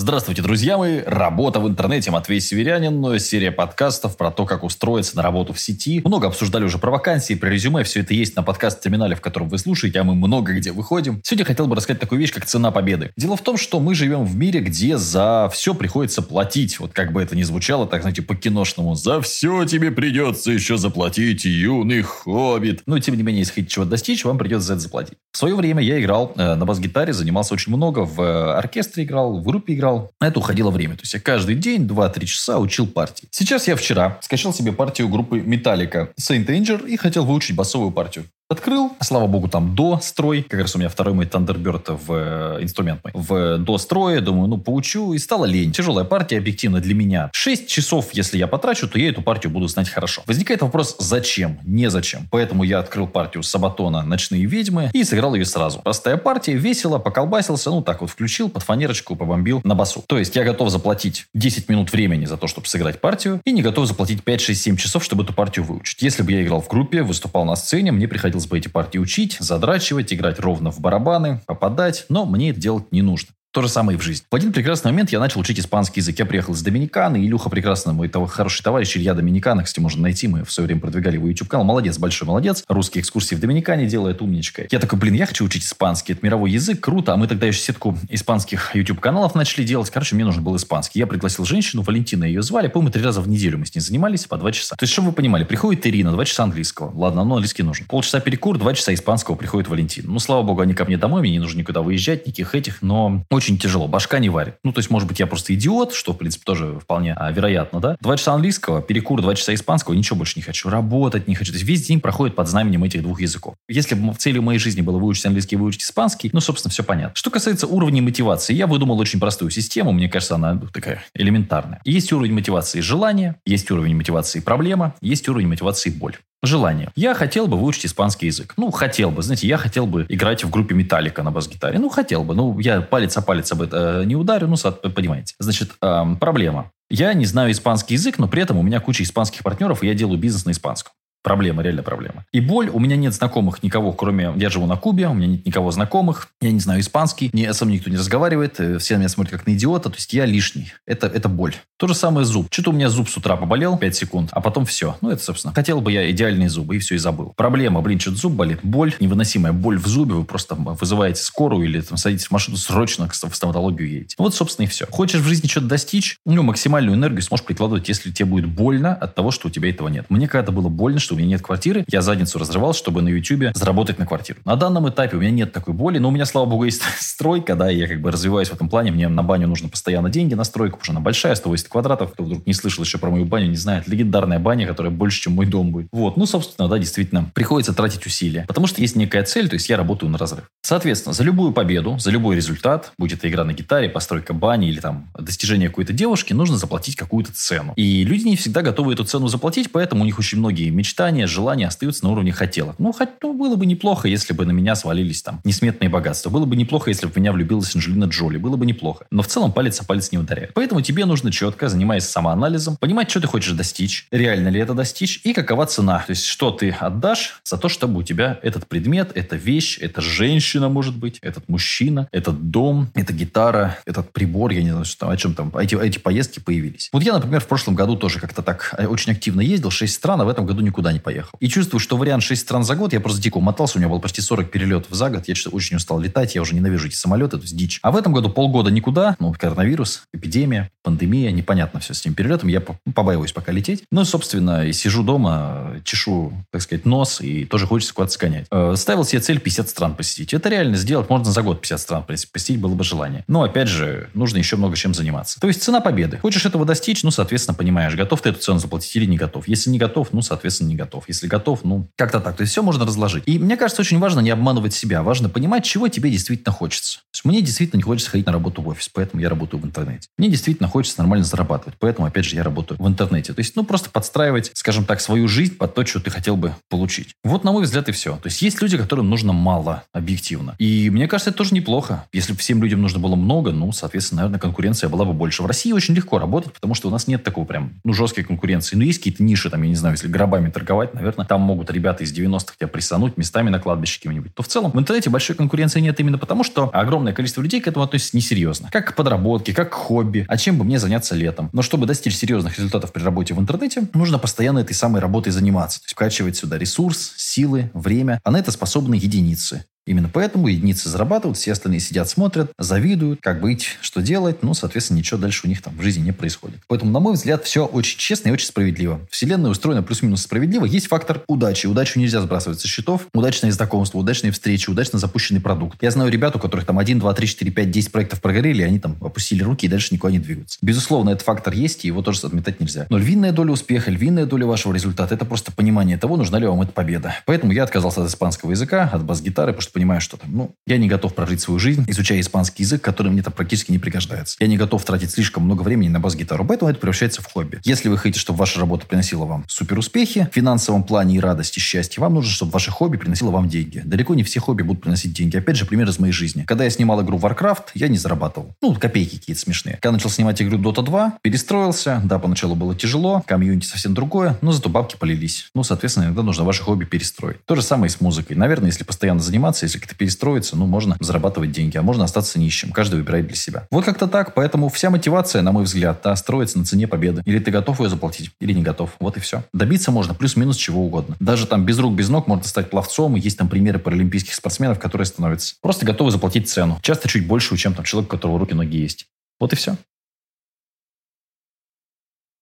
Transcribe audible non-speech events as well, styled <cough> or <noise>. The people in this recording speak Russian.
Здравствуйте, друзья мои! Работа в интернете. Матвей Северянин. Серия подкастов про то, как устроиться на работу в сети. Много обсуждали уже про вакансии, про резюме. Все это есть на подкаст-терминале, в котором вы слушаете, а мы много где выходим. Сегодня хотел бы рассказать такую вещь, как цена победы. Дело в том, что мы живем в мире, где за все приходится платить. Вот как бы это ни звучало, так, знаете, по-киношному. За все тебе придется еще заплатить, юный хоббит. Но, тем не менее, если хотите чего достичь, вам придется за это заплатить. В свое время я играл э, на бас-гитаре, занимался очень много. В э, оркестре играл, в группе играл играл. На это уходило время. То есть я каждый день 2-3 часа учил партии. Сейчас я вчера скачал себе партию группы Metallica Saint Anger и хотел выучить басовую партию. Открыл, слава богу, там до строй. Как раз у меня второй мой Thunderbird в э, инструмент мой. В до строя, думаю, ну, поучу. И стала лень. Тяжелая партия, объективно, для меня. 6 часов, если я потрачу, то я эту партию буду знать хорошо. Возникает вопрос, зачем? Незачем. Поэтому я открыл партию Сабатона «Ночные ведьмы» и сыграл ее сразу. Простая партия, весело, поколбасился, ну, так вот включил, под фанерочку, побомбил на басу. То есть я готов заплатить 10 минут времени за то, чтобы сыграть партию, и не готов заплатить 5, 6, 7 часов, чтобы эту партию выучить. Если бы я играл в группе, выступал на сцене, мне приходилось хотелось бы эти партии учить, задрачивать, играть ровно в барабаны, попадать, но мне это делать не нужно. То же самое и в жизни. В один прекрасный момент я начал учить испанский язык. Я приехал из Доминиканы. Илюха прекрасно, мой того, хороший товарищ Илья Доминикана, кстати, можно найти. Мы в свое время продвигали его YouTube-канал. Молодец, большой молодец. Русские экскурсии в Доминикане делает умничка. Я такой, блин, я хочу учить испанский. Это мировой язык, круто. А мы тогда еще сетку испанских YouTube-каналов начали делать. Короче, мне нужен был испанский. Я пригласил женщину, Валентина ее звали. По-моему, три раза в неделю мы с ней занимались по два часа. То есть, чтобы вы понимали, приходит Ирина, два часа английского. Ладно, но английский нужен. Полчаса перекур, два часа испанского приходит Валентина. Ну, слава богу, они ко мне домой, мне не нужно никуда выезжать, никаких этих, но очень тяжело. Башка не варит. Ну, то есть, может быть, я просто идиот, что, в принципе, тоже вполне а, вероятно, да. Два часа английского, перекур, два часа испанского, ничего больше не хочу. Работать не хочу. То есть, весь день проходит под знаменем этих двух языков. Если бы целью моей жизни было выучить английский и выучить испанский, ну, собственно, все понятно. Что касается уровня мотивации, я выдумал очень простую систему, мне кажется, она такая элементарная. Есть уровень мотивации желания, есть уровень мотивации проблема, есть уровень мотивации боль. Желание. Я хотел бы выучить испанский язык. Ну, хотел бы. Знаете, я хотел бы играть в группе Металлика на бас-гитаре. Ну, хотел бы. Ну, я палец о палец об это э, не ударю. Ну, понимаете. Значит, эм, проблема. Я не знаю испанский язык, но при этом у меня куча испанских партнеров, и я делаю бизнес на испанском. Проблема, реально проблема. И боль, у меня нет знакомых никого, кроме... Я живу на Кубе, у меня нет никого знакомых, я не знаю испанский, мне со мной никто не разговаривает, э, все на меня смотрят как на идиота, то есть я лишний. Это, это боль. То же самое зуб. Что-то у меня зуб с утра поболел 5 секунд, а потом все. Ну, это, собственно, хотел бы я идеальные зубы, и все, и забыл. Проблема, блин, что-то зуб болит. Боль, невыносимая боль в зубе, вы просто вызываете скорую или там садитесь в машину, срочно в стоматологию едете. Вот, собственно, и все. Хочешь в жизни что-то достичь, ну, максимальную энергию сможешь прикладывать, если тебе будет больно от того, что у тебя этого нет. Мне когда-то было больно, что у меня нет квартиры, я задницу разрывал, чтобы на YouTube заработать на квартиру. На данном этапе у меня нет такой боли, но у меня, слава богу, <laughs> есть стройка, да, и я как бы развиваюсь в этом плане. Мне на баню нужно постоянно деньги на стройку, потому что она большая, 180 квадратов. Кто вдруг не слышал еще про мою баню, не знает. Легендарная баня, которая больше, чем мой дом будет. Вот, ну, собственно, да, действительно, приходится тратить усилия. Потому что есть некая цель, то есть я работаю на разрыв. Соответственно, за любую победу, за любой результат, будь это игра на гитаре, постройка бани или там достижение какой-то девушки, нужно заплатить какую-то цену. И люди не всегда готовы эту цену заплатить, поэтому у них очень многие мечтания, желания остаются на уровне хотелок. Ну, хоть, ну, было бы неплохо, если бы на меня свалились там несметные богатства. Было бы неплохо, если бы в меня влюбилась Анджелина Джоли. Было бы неплохо. Но в целом палец о палец не ударяет. Поэтому тебе нужно четко, занимаясь самоанализом, понимать, что ты хочешь достичь, реально ли это достичь, и какова цена. То есть, что ты отдашь за то, чтобы у тебя этот предмет, эта вещь, эта женщина, может быть, этот мужчина, этот дом, эта гитара, этот прибор, я не знаю, что, о чем там, эти, эти поездки появились. Вот я, например, в прошлом году тоже как-то так э, очень активно ездил, 6 стран, а в этом году никуда не поехал. И чувствую, что вариант 6 стран за год, я просто дико умотался, у меня было почти 40 перелетов за год, я что-то очень устал летать, я уже ненавижу эти самолеты, то есть дичь. А в этом году полгода никуда, ну, коронавирус, эпидемия, пандемия, непонятно все с этим перелетом, я побаиваюсь пока лететь. Ну, собственно, и сижу дома, чешу, так сказать, нос, и тоже хочется куда-то сгонять. Э, ставил себе цель 50 стран посетить. Это реально сделать можно за год 50 стран посетить, было бы желание. Но, опять же, нужно еще много чем заниматься. То есть цена победы. Хочешь этого достичь, ну, соответственно, понимаешь, готов ты эту цену заплатить или не готов. Если не готов, ну, соответственно, не готов. Если готов, ну, как-то так. То есть все можно разложить. И мне кажется, очень важно не обманывать себя. Важно понимать, чего тебе действительно хочется. То есть мне действительно не хочется ходить на работу в офис, поэтому я работаю в интернете. Мне действительно хочется нормально зарабатывать. Поэтому, опять же, я работаю в интернете. То есть, ну, просто подстраивать, скажем так, свою жизнь под то, что ты хотел бы получить. Вот, на мой взгляд, и все. То есть, есть люди, которым нужно мало, объективно. И мне кажется, это тоже неплохо. Если бы всем людям нужно было много, ну, соответственно, наверное, конкуренция была бы больше. В России очень легко работать, потому что у нас нет такого прям, ну, жесткой конкуренции. Ну, есть какие-то ниши, там, я не знаю, если гробами торговать, наверное, там могут ребята из 90-х тебя присануть местами на кладбище каким-нибудь. То в целом в интернете большой конкуренции нет именно потому, что огромное количество людей к этому относится несерьезно. Как к подработке, как к хобби. А чем бы мне заняться летом? Но чтобы достичь серьезных результатов при работе в интернете, нужно постоянно этой самой работой заниматься. То есть вкачивать сюда ресурс, силы, время. А на это способны единицы. Именно поэтому единицы зарабатывают, все остальные сидят, смотрят, завидуют, как быть, что делать. Ну, соответственно, ничего дальше у них там в жизни не происходит. Поэтому, на мой взгляд, все очень честно и очень справедливо. Вселенная устроена плюс-минус справедливо. Есть фактор удачи. Удачу нельзя сбрасывать со счетов. Удачное знакомство, удачные встречи, удачно запущенный продукт. Я знаю ребят, у которых там 1, 2, 3, 4, 5, 10 проектов прогорели, и они там опустили руки и дальше никуда не двигаются. Безусловно, этот фактор есть, и его тоже отметать нельзя. Но львиная доля успеха, львиная доля вашего результата – это просто понимание того, нужна ли вам эта победа. Поэтому я отказался от испанского языка, от бас-гитары, потому что понимаю, что там, ну, я не готов прожить свою жизнь, изучая испанский язык, который мне там практически не пригождается. Я не готов тратить слишком много времени на бас-гитару, поэтому это превращается в хобби. Если вы хотите, чтобы ваша работа приносила вам супер успехи в финансовом плане и радость, и счастье, вам нужно, чтобы ваше хобби приносило вам деньги. Далеко не все хобби будут приносить деньги. Опять же, пример из моей жизни. Когда я снимал игру Warcraft, я не зарабатывал. Ну, копейки какие-то смешные. Когда начал снимать игру Dota 2, перестроился. Да, поначалу было тяжело, комьюнити совсем другое, но зато бабки полились. Ну, соответственно, иногда нужно ваше хобби перестроить. То же самое и с музыкой. Наверное, если постоянно заниматься, если как-то перестроиться, ну, можно зарабатывать деньги, а можно остаться нищим. Каждый выбирает для себя. Вот как-то так. Поэтому вся мотивация, на мой взгляд, да, строится на цене победы. Или ты готов ее заплатить, или не готов. Вот и все. Добиться можно плюс-минус чего угодно. Даже там без рук, без ног можно стать пловцом. Есть там примеры паралимпийских спортсменов, которые становятся просто готовы заплатить цену. Часто чуть большую, чем там человек, у которого руки-ноги есть. Вот и все.